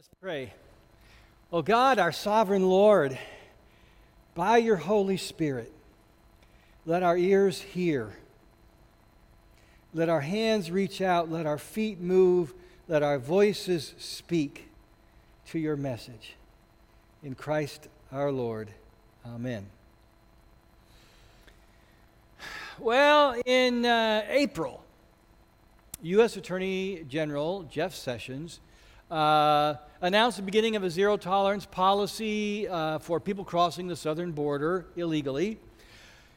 Let's pray. Oh God, our sovereign Lord, by your Holy Spirit, let our ears hear. Let our hands reach out. Let our feet move. Let our voices speak to your message. In Christ our Lord. Amen. Well, in uh, April, U.S. Attorney General Jeff Sessions uh, announced the beginning of a zero tolerance policy uh, for people crossing the southern border illegally.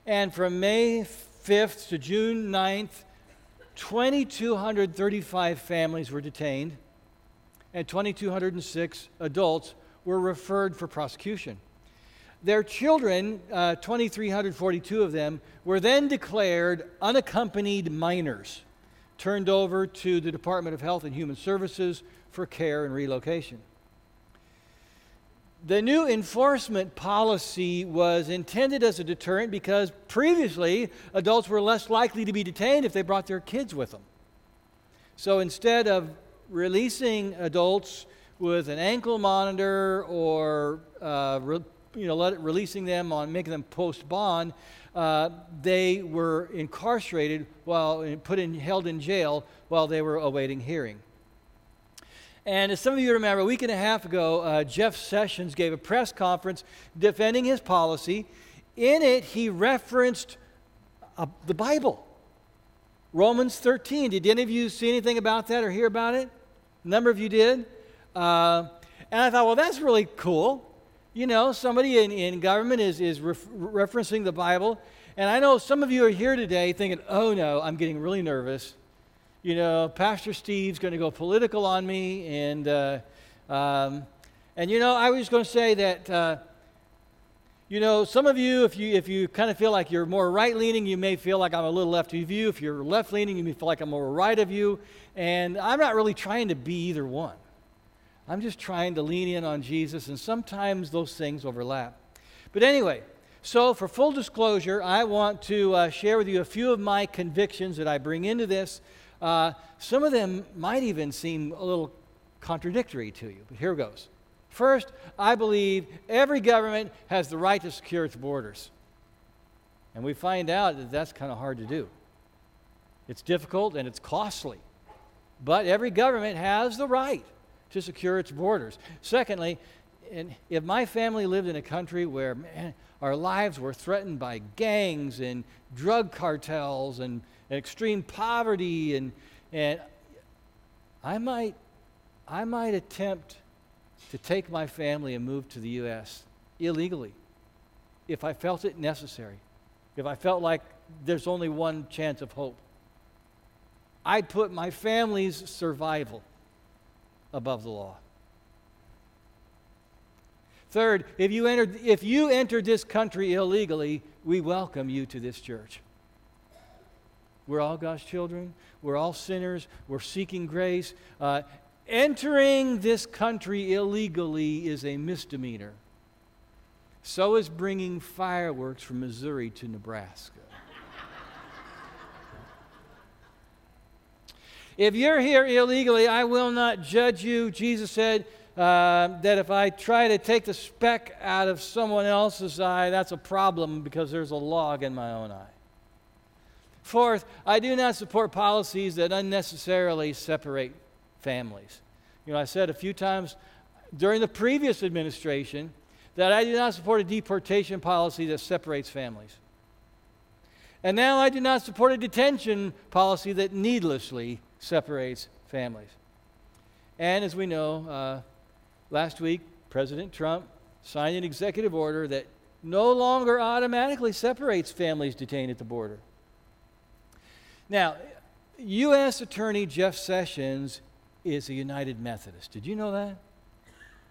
And from May 5th to June 9th, 2,235 families were detained, and 2,206 adults were referred for prosecution. Their children, uh, 2,342 of them, were then declared unaccompanied minors, turned over to the Department of Health and Human Services for care and relocation. The new enforcement policy was intended as a deterrent because previously adults were less likely to be detained if they brought their kids with them. So instead of releasing adults with an ankle monitor or uh, re, you know, let, releasing them on making them post bond, uh, they were incarcerated while put in held in jail while they were awaiting hearing. And as some of you remember, a week and a half ago, uh, Jeff Sessions gave a press conference defending his policy. In it, he referenced uh, the Bible, Romans 13. Did any of you see anything about that or hear about it? A number of you did. Uh, and I thought, well, that's really cool. You know, somebody in, in government is, is ref- referencing the Bible. And I know some of you are here today thinking, oh no, I'm getting really nervous you know, Pastor Steve's going to go political on me. And, uh, um, and you know, I was going to say that, uh, you know, some of you, if you, if you kind of feel like you're more right leaning, you may feel like I'm a little left of you. If you're left leaning, you may feel like I'm more right of you. And I'm not really trying to be either one. I'm just trying to lean in on Jesus, and sometimes those things overlap. But anyway, so for full disclosure, I want to uh, share with you a few of my convictions that I bring into this uh, some of them might even seem a little contradictory to you, but here goes. First, I believe every government has the right to secure its borders. And we find out that that's kind of hard to do. It's difficult and it's costly. But every government has the right to secure its borders. Secondly, if my family lived in a country where man, our lives were threatened by gangs and drug cartels and and extreme poverty and and I might I might attempt to take my family and move to the US illegally if I felt it necessary. If I felt like there's only one chance of hope. I'd put my family's survival above the law. Third, if you entered, if you entered this country illegally, we welcome you to this church. We're all God's children. We're all sinners. We're seeking grace. Uh, entering this country illegally is a misdemeanor. So is bringing fireworks from Missouri to Nebraska. If you're here illegally, I will not judge you. Jesus said uh, that if I try to take the speck out of someone else's eye, that's a problem because there's a log in my own eye. Fourth, I do not support policies that unnecessarily separate families. You know, I said a few times during the previous administration that I do not support a deportation policy that separates families. And now I do not support a detention policy that needlessly separates families. And as we know, uh, last week, President Trump signed an executive order that no longer automatically separates families detained at the border. Now, U.S. Attorney Jeff Sessions is a United Methodist. Did you know that?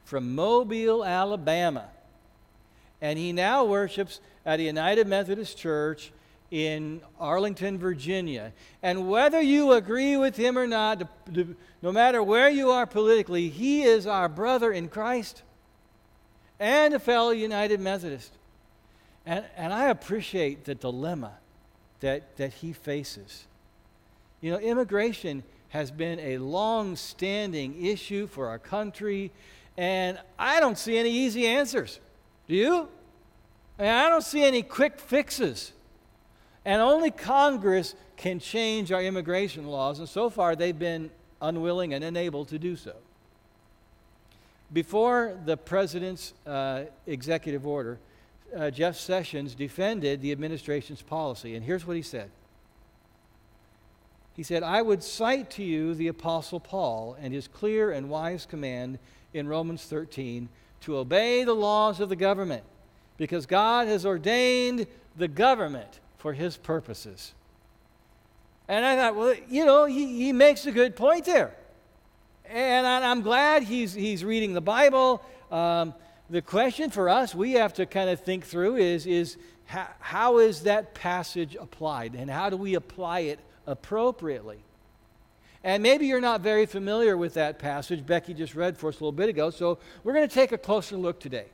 From Mobile, Alabama. And he now worships at a United Methodist Church in Arlington, Virginia. And whether you agree with him or not, no matter where you are politically, he is our brother in Christ and a fellow United Methodist. And, and I appreciate the dilemma that, that he faces. You know, immigration has been a long standing issue for our country, and I don't see any easy answers. Do you? I, mean, I don't see any quick fixes. And only Congress can change our immigration laws, and so far they've been unwilling and unable to do so. Before the president's uh, executive order, uh, Jeff Sessions defended the administration's policy, and here's what he said. He said, I would cite to you the Apostle Paul and his clear and wise command in Romans 13 to obey the laws of the government, because God has ordained the government for his purposes. And I thought, well, you know, he, he makes a good point there. And I, am glad he's, he's reading the Bible. Um, the question for us, we have to kind of think through is, is how, how is that passage applied? And how do we apply it appropriately? And maybe you're not very familiar with that passage Becky just read for us a little bit ago, so we're going to take a closer look today.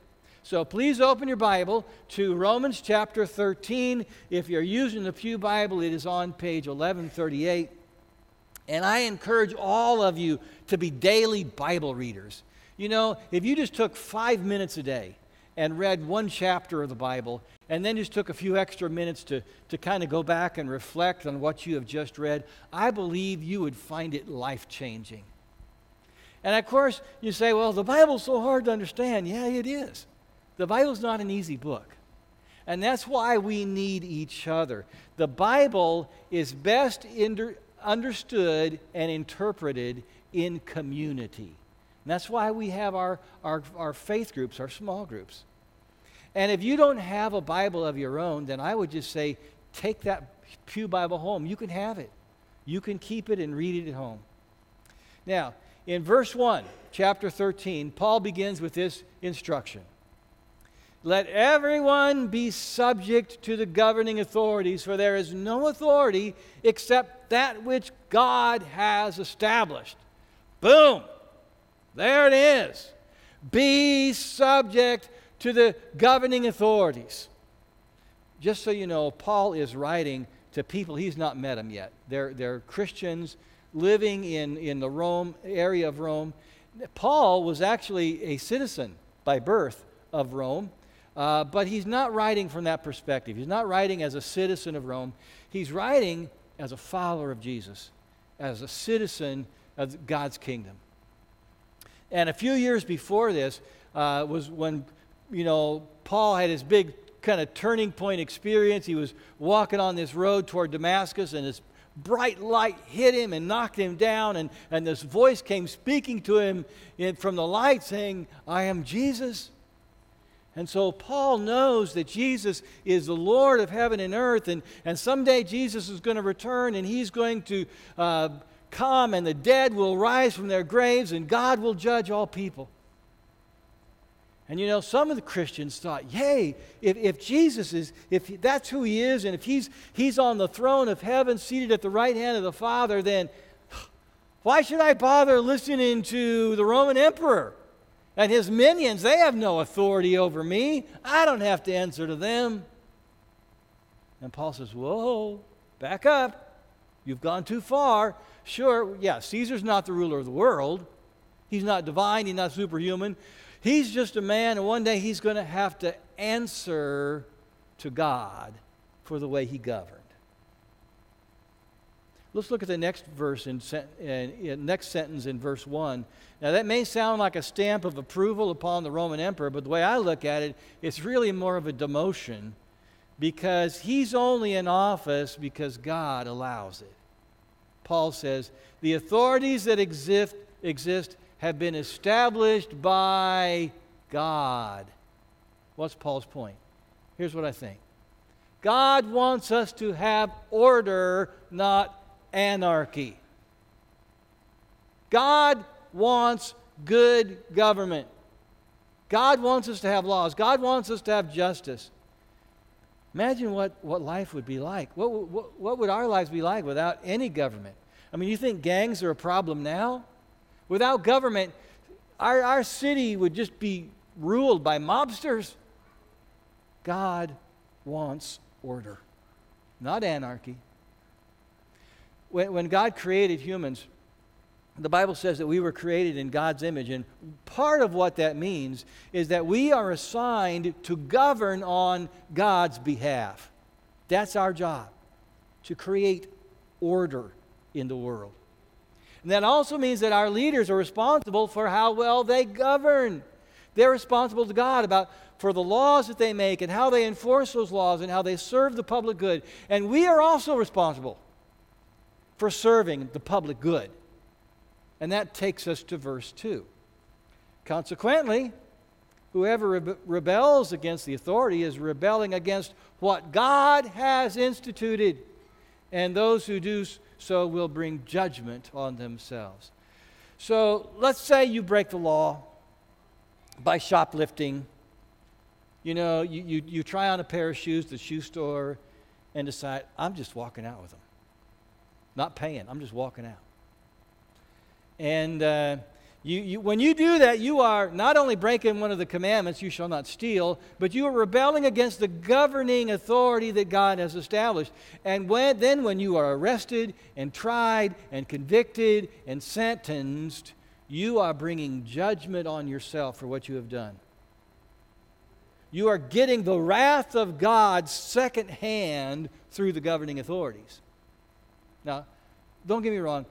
So please open your Bible to Romans chapter 13. If you're using the Pew Bible, it is on page 1138. And I encourage all of you to be daily Bible readers. You know, if you just took five minutes a day and read one chapter of the Bible, and then just took a few extra minutes to, to kind of go back and reflect on what you have just read, I believe you would find it life changing. And of course, you say, well, the Bible's so hard to understand. Yeah, it is. The Bible's not an easy book. And that's why we need each other. The Bible is best understood and interpreted in community. And that's why we have our, our, our faith groups, our small groups. And if you don't have a Bible of your own, then I would just say take that Pew Bible home. You can have it, you can keep it and read it at home. Now, in verse 1, chapter 13, Paul begins with this instruction let everyone be subject to the governing authorities, for there is no authority except that which God has established. Boom! There it is. Be subject to the governing authorities. Just so you know, Paul is writing to people, he's not met them yet. They're, they're Christians living in, in the Rome area of Rome. Paul was actually a citizen by birth of Rome. Uh, but he's not writing from that perspective. He's not writing as a citizen of Rome. He's writing as a follower of Jesus, as a citizen of God's kingdom. And a few years before this uh, was when, you know, Paul had his big kind of turning point experience. He was walking on this road toward Damascus, and this bright light hit him and knocked him down. And, and this voice came speaking to him in, from the light saying, I am Jesus. And so Paul knows that Jesus is the Lord of heaven and earth, and, and someday Jesus is going to return and he's going to uh, come, and the dead will rise from their graves, and God will judge all people. And you know, some of the Christians thought, yay, if, if Jesus is, if that's who he is, and if he's, he's on the throne of heaven, seated at the right hand of the Father, then why should I bother listening to the Roman emperor? And his minions, they have no authority over me. I don't have to answer to them. And Paul says, Whoa, back up. You've gone too far. Sure, yeah, Caesar's not the ruler of the world. He's not divine, he's not superhuman. He's just a man, and one day he's going to have to answer to God for the way he governed. Let's look at the next verse in, in, in, next sentence in verse 1. Now that may sound like a stamp of approval upon the Roman emperor, but the way I look at it, it's really more of a demotion because he's only in office because God allows it. Paul says, "The authorities that exist exist have been established by God." What's Paul's point? Here's what I think. God wants us to have order, not anarchy. God wants good government. God wants us to have laws. God wants us to have justice. Imagine what, what life would be like. What, what, what would our lives be like without any government? I mean, you think gangs are a problem now? Without government, our, our city would just be ruled by mobsters. God wants order, not anarchy when, when God created humans, the Bible says that we were created in God's image, and part of what that means is that we are assigned to govern on God's behalf. That's our job, to create order in the world. And that also means that our leaders are responsible for how well they govern. They're responsible to God about for the laws that they make and how they enforce those laws and how they serve the public good. And we are also responsible for serving the public good. And that takes us to verse 2. Consequently, whoever rebe- rebels against the authority is rebelling against what God has instituted, and those who do so will bring judgment on themselves. So let's say you break the law by shoplifting. You know, you, you, you try on a pair of shoes at the shoe store and decide, I'm just walking out with them. Not paying, I'm just walking out. And uh, you, you, when you do that, you are not only breaking one of the commandments, you shall not steal, but you are rebelling against the governing authority that God has established. And when, then, when you are arrested and tried and convicted and sentenced, you are bringing judgment on yourself for what you have done. You are getting the wrath of God secondhand through the governing authorities. Now, don't get me wrong.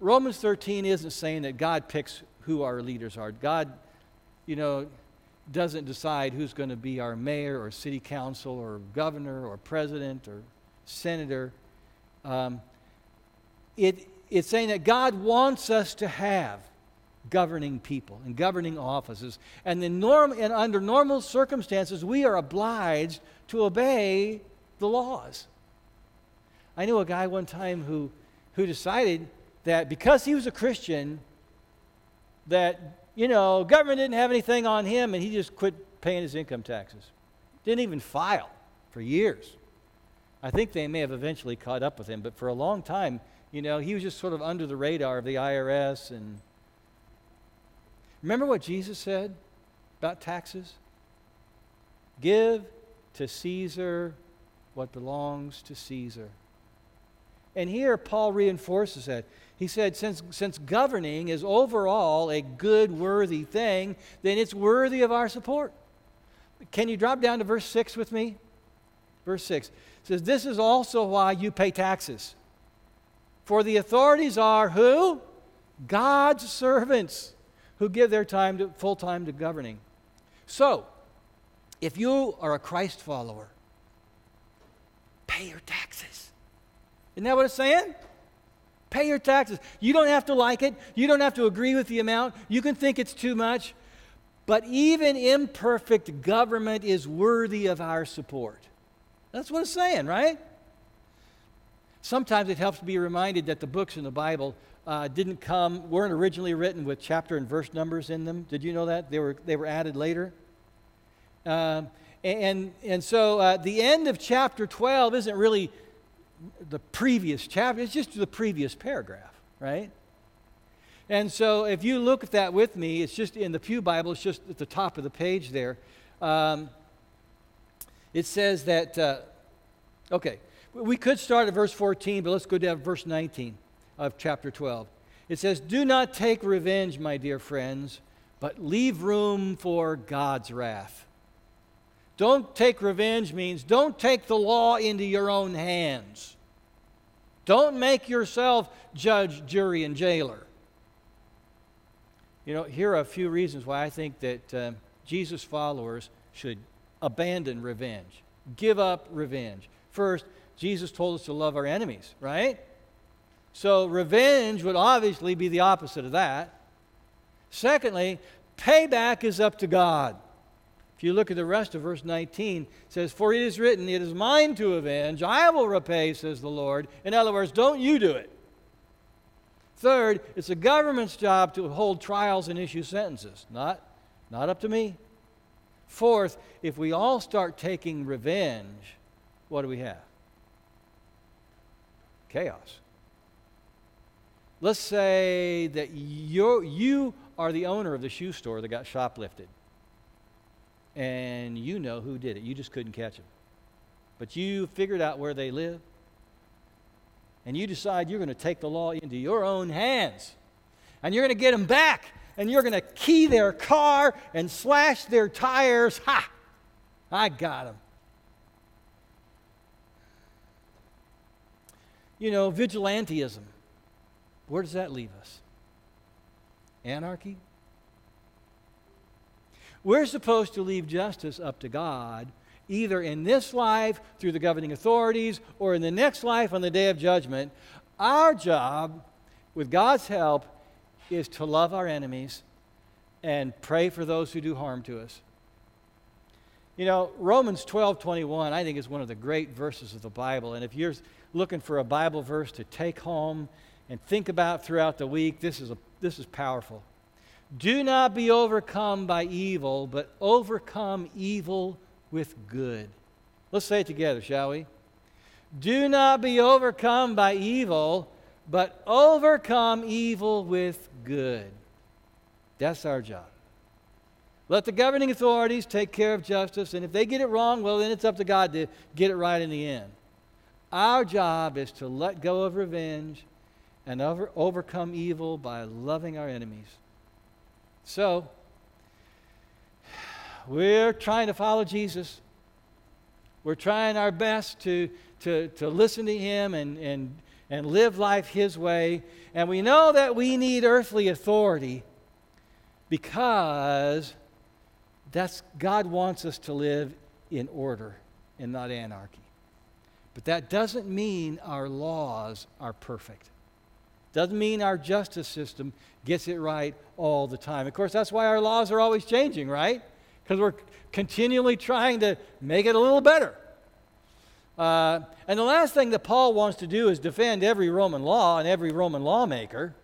Romans 13 isn't saying that God picks who our leaders are. God, you know, doesn't decide who's going to be our mayor or city council or governor or president or senator. Um, it, it's saying that God wants us to have governing people and governing offices. And, the norm, and under normal circumstances, we are obliged to obey the laws. I knew a guy one time who, who decided that because he was a Christian, that, you know, government didn't have anything on him and he just quit paying his income taxes. Didn't even file for years. I think they may have eventually caught up with him, but for a long time, you know, he was just sort of under the radar of the IRS. And remember what Jesus said about taxes? Give to Caesar what belongs to Caesar. And here Paul reinforces that. He said, since, since governing is overall a good, worthy thing, then it's worthy of our support. Can you drop down to verse 6 with me? Verse 6 says, This is also why you pay taxes. For the authorities are who? God's servants who give their time to, full time to governing. So, if you are a Christ follower, pay your taxes. Isn't that what it's saying? Pay your taxes. You don't have to like it. You don't have to agree with the amount. You can think it's too much. But even imperfect government is worthy of our support. That's what it's saying, right? Sometimes it helps to be reminded that the books in the Bible uh, didn't come, weren't originally written with chapter and verse numbers in them. Did you know that? They were, they were added later. Um, and, and so uh, the end of chapter 12 isn't really the previous chapter, it's just the previous paragraph, right? And so if you look at that with me, it's just in the Pew Bible, it's just at the top of the page there. Um, it says that, uh, okay, we could start at verse 14, but let's go down to verse 19 of chapter 12. It says, Do not take revenge, my dear friends, but leave room for God's wrath. Don't take revenge means don't take the law into your own hands. Don't make yourself judge, jury, and jailer. You know, here are a few reasons why I think that uh, Jesus' followers should abandon revenge, give up revenge. First, Jesus told us to love our enemies, right? So, revenge would obviously be the opposite of that. Secondly, payback is up to God. You look at the rest of verse 19, it says, For it is written, It is mine to avenge, I will repay, says the Lord. In other words, don't you do it. Third, it's the government's job to hold trials and issue sentences, not, not up to me. Fourth, if we all start taking revenge, what do we have? Chaos. Let's say that you you are the owner of the shoe store that got shoplifted and you know who did it. You just couldn't catch them. But you figured out where they live, and you decide you're going to take the law into your own hands. and you're going to get them back, and you're going to key their car and slash their tires. Ha! I got them. You know, vigilantism. Where does that leave us? Anarchy? We're supposed to leave justice up to God, either in this life through the governing authorities or in the next life on the day of judgment. Our job, with God's help, is to love our enemies and pray for those who do harm to us. You know, Romans 12 21, I think, is one of the great verses of the Bible. And if you're looking for a Bible verse to take home and think about throughout the week, this is, a, this is powerful. Do not be overcome by evil, but overcome evil with good. Let's say it together, shall we? Do not be overcome by evil, but overcome evil with good. That's our job. Let the governing authorities take care of justice, and if they get it wrong, well, then it's up to God to get it right in the end. Our job is to let go of revenge and over, overcome evil by loving our enemies. So, we're trying to follow Jesus. We're trying our best to, to, to listen to Him and, and, and live life His way. And we know that we need earthly authority because that's, God wants us to live in order and not anarchy. But that doesn't mean our laws are perfect. Doesn't mean our justice system gets it right all the time. Of course, that's why our laws are always changing, right? Because we're continually trying to make it a little better. Uh, and the last thing that Paul wants to do is defend every Roman law and every Roman lawmaker.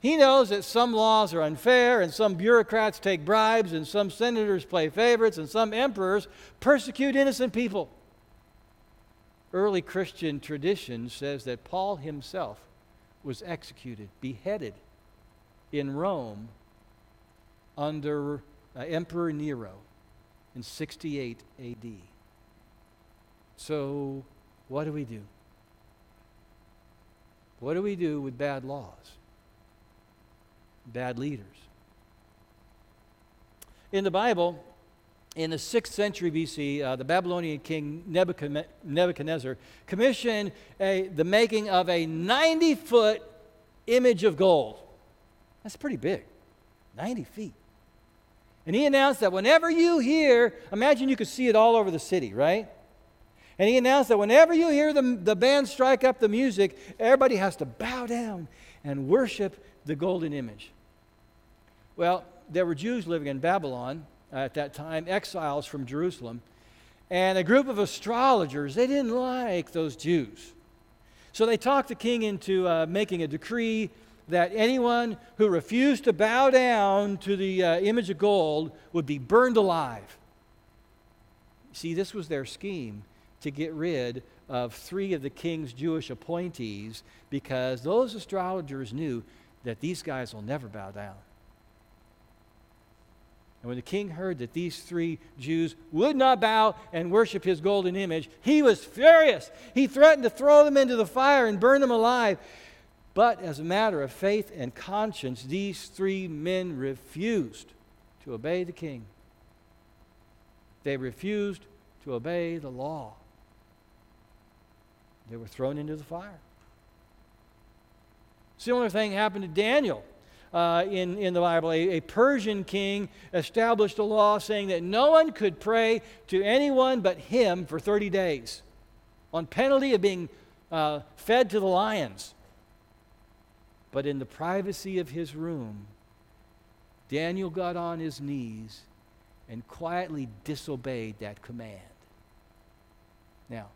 He knows that some laws are unfair, and some bureaucrats take bribes, and some senators play favorites, and some emperors persecute innocent people. Early Christian tradition says that Paul himself was executed, beheaded in Rome under uh, Emperor Nero in 68 AD. So, what do we do? What do we do with bad laws? Bad leaders? In the Bible, in the 6th century BC, uh, the Babylonian king Nebuchadnezzar commissioned a, the making of a 90 foot image of gold. That's pretty big, 90 feet. And he announced that whenever you hear, imagine you could see it all over the city, right? And he announced that whenever you hear the, the band strike up the music, everybody has to bow down and worship the golden image. Well, there were Jews living in Babylon at that time, exiles from Jerusalem. And a group of astrologers, they didn't like those Jews. So they talked the king into uh, making a decree that anyone who refused to bow down to the uh, image of gold would be burned alive. See, this was their scheme to get rid of three of the king's Jewish appointees because those astrologers knew that these guys will never bow down. And when the king heard that these three Jews would not bow and worship his golden image, he was furious. He threatened to throw them into the fire and burn them alive. But as a matter of faith and conscience, these three men refused to obey the king. They refused to obey the law. They were thrown into the fire. Similar thing happened to Daniel uh, in, in the Bible. A, a Persian king established a law saying that no one could pray to anyone but him for 30 days on penalty of being uh, fed to the lions. But in the privacy of his room, Daniel got on his knees and quietly disobeyed that command. Now,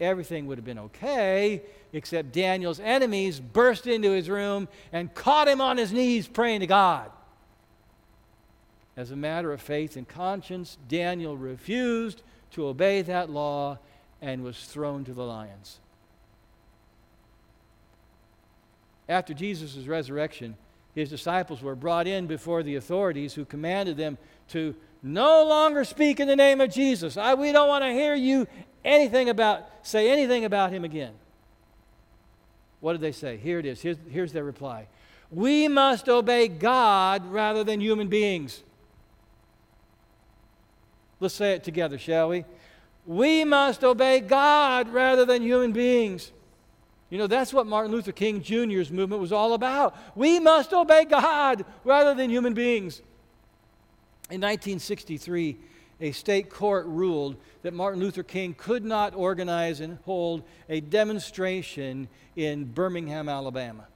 everything would have been okay, except Daniel's enemies burst into his room and caught him on his knees praying to God. As a matter of faith and conscience, Daniel refused to obey that law and was thrown to the lions. After Jesus' resurrection, his disciples were brought in before the authorities who commanded them to no longer speak in the name of Jesus. I, we don't want to hear you anything about, say anything about him again. What did they say? Here it is. Here's, here's their reply. We must obey God rather than human beings. Let's say it together, shall we? We must obey God rather than human beings. You know, that's what Martin Luther King Jr.'s movement was all about. We must obey God rather than human beings. In 1963, a state court ruled that Martin Luther King could not organize and hold a demonstration in Birmingham, Alabama.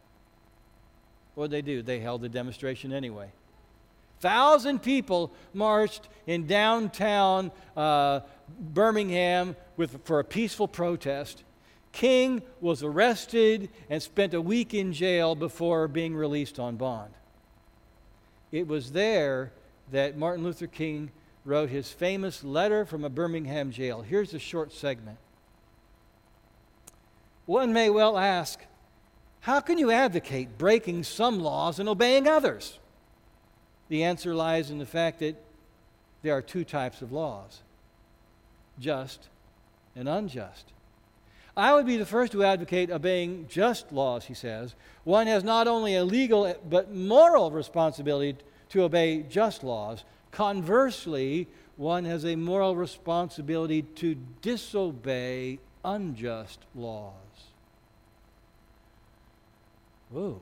What did they do? They held the demonstration anyway. Thousand people marched in downtown uh, Birmingham with, for a peaceful protest. King was arrested and spent a week in jail before being released on bond. It was there that Martin Luther King wrote his famous letter from a Birmingham jail. Here's a short segment. One may well ask, how can you advocate breaking some laws and obeying others? The answer lies in the fact that there are two types of laws just and unjust. I would be the first to advocate obeying just laws, he says. One has not only a legal but moral responsibility to obey just laws. Conversely, one has a moral responsibility to disobey unjust laws. Whoa.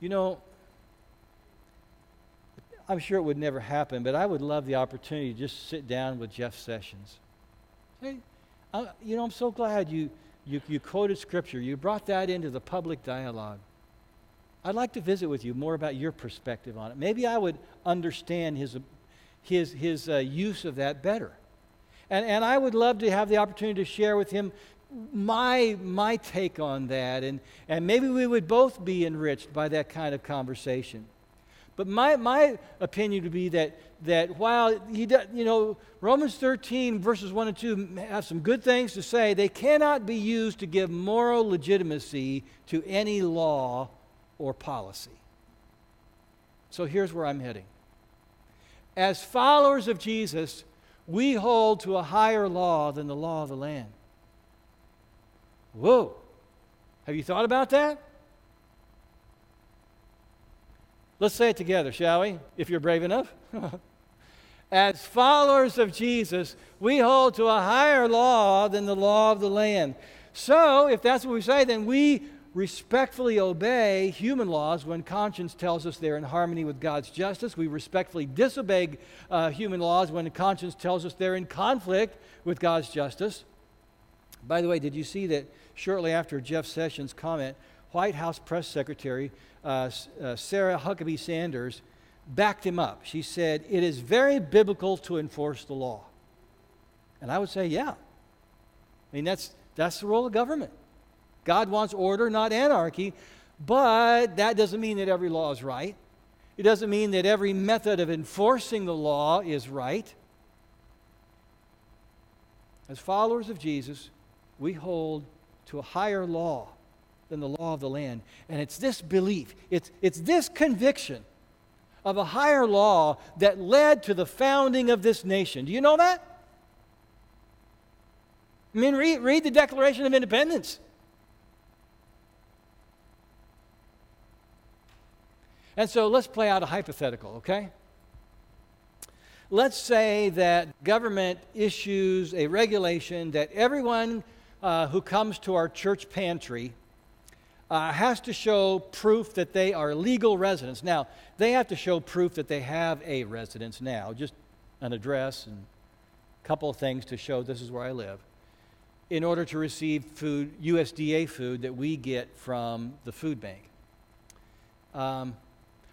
You know, I'm sure it would never happen, but I would love the opportunity to just sit down with Jeff Sessions. Hey, I, you know, I'm so glad you, you, you quoted Scripture. You brought that into the public dialogue. I'd like to visit with you more about your perspective on it. Maybe I would understand his, his, his uh, use of that better. And, and I would love to have the opportunity to share with him my, my take on that. And, and maybe we would both be enriched by that kind of conversation. But my, my opinion would be that, that while he does, you know, Romans 13, verses 1 and 2 have some good things to say, they cannot be used to give moral legitimacy to any law or policy. So here's where I'm heading. As followers of Jesus, we hold to a higher law than the law of the land. Whoa. Have you thought about that? Let's say it together, shall we? If you're brave enough. As followers of Jesus, we hold to a higher law than the law of the land. So, if that's what we say, then we respectfully obey human laws when conscience tells us they're in harmony with God's justice. We respectfully disobey uh, human laws when conscience tells us they're in conflict with God's justice. By the way, did you see that shortly after Jeff Sessions' comment, White House Press Secretary uh, uh, Sarah Huckabee Sanders backed him up. She said, It is very biblical to enforce the law. And I would say, Yeah. I mean, that's, that's the role of government. God wants order, not anarchy, but that doesn't mean that every law is right. It doesn't mean that every method of enforcing the law is right. As followers of Jesus, we hold to a higher law than the law of the land. And it's this belief, it's, it's this conviction of a higher law that led to the founding of this nation. Do you know that? I mean, read, read the Declaration of Independence. And so let's play out a hypothetical, okay? Let's say that government issues a regulation that everyone uh, who comes to our church pantry uh, has to show proof that they are legal residents. Now, they have to show proof that they have a residence now, just an address and a couple of things to show this is where I live, in order to receive food, USDA food that we get from the food bank. Um,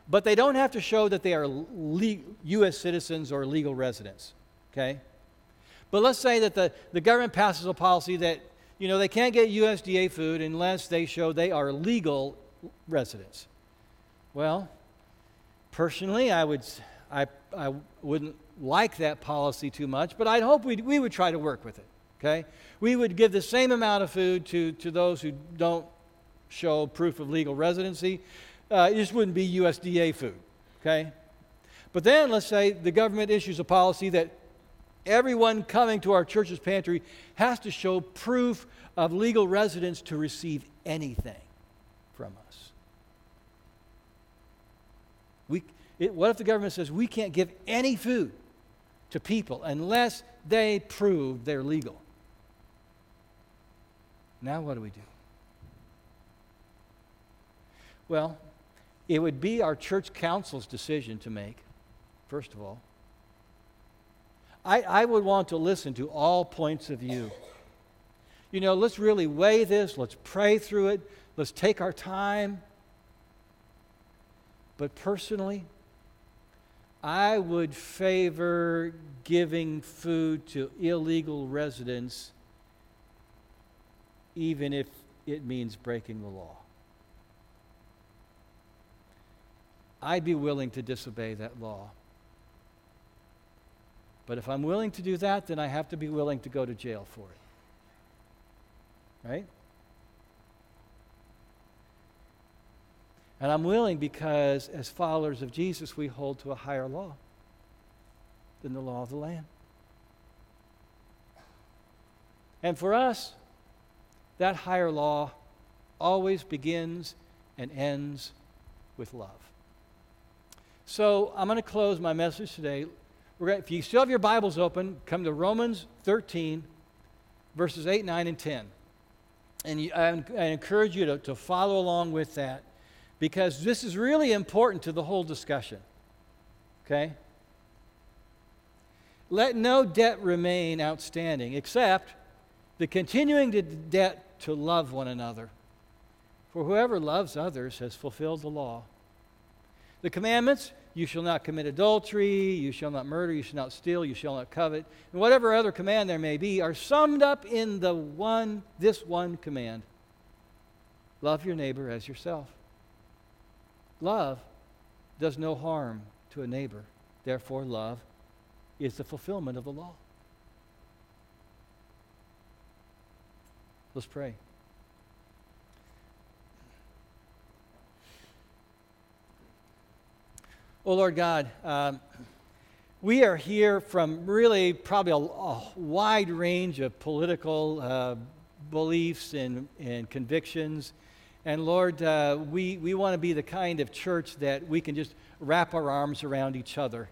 but they don't have to show that they are le- U.S. citizens or legal residents, okay? But let's say that the, the government passes a policy that you know, they can't get USDA food unless they show they are legal residents. Well, personally, I would, I, I wouldn't like that policy too much, but I'd hope we'd, we would try to work with it, okay? We would give the same amount of food to, to those who don't show proof of legal residency. Uh, it just wouldn't be USDA food, okay? But then let's say the government issues a policy that Everyone coming to our church's pantry has to show proof of legal residence to receive anything from us. We, it, what if the government says we can't give any food to people unless they prove they're legal? Now, what do we do? Well, it would be our church council's decision to make, first of all. I, I would want to listen to all points of view. You know, let's really weigh this, let's pray through it, let's take our time. But personally, I would favor giving food to illegal residents, even if it means breaking the law. I'd be willing to disobey that law. But if I'm willing to do that, then I have to be willing to go to jail for it. Right? And I'm willing because, as followers of Jesus, we hold to a higher law than the law of the land. And for us, that higher law always begins and ends with love. So I'm going to close my message today. Gonna, if you still have your Bibles open, come to Romans 13, verses 8, 9, and 10. And you, I, I, encourage you to, to follow along with that because this is really important to the whole discussion. Okay? Let no debt remain outstanding except the continuing to debt to love one another. For whoever loves others has fulfilled the law. The commandments you shall not commit adultery, you shall not murder, you shall not steal, you shall not covet, and whatever other command there may be are summed up in the one this one command. Love your neighbor as yourself. Love does no harm to a neighbor. Therefore, love is the fulfillment of the law. Let's pray. Oh, Lord God, um, we are here from really probably a, a wide range of political uh, beliefs and, and convictions. And Lord, uh, we, we want to be the kind of church that we can just wrap our arms around each other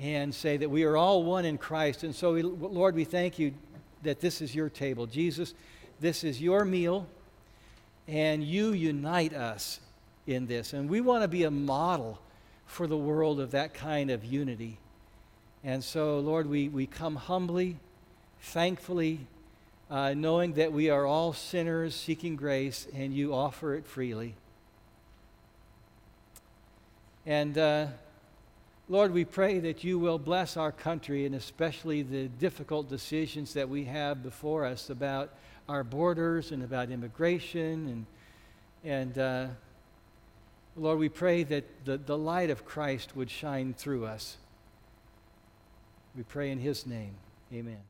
and say that we are all one in Christ. And so, we, Lord, we thank you that this is your table. Jesus, this is your meal, and you unite us in this. And we want to be a model for the world of that kind of unity. And so, Lord, we, we come humbly, thankfully, uh, knowing that we are all sinners seeking grace and you offer it freely. And uh, Lord, we pray that you will bless our country and especially the difficult decisions that we have before us about our borders and about immigration and, and uh, Lord, we pray that the, the light of Christ would shine through us. We pray in his name. Amen.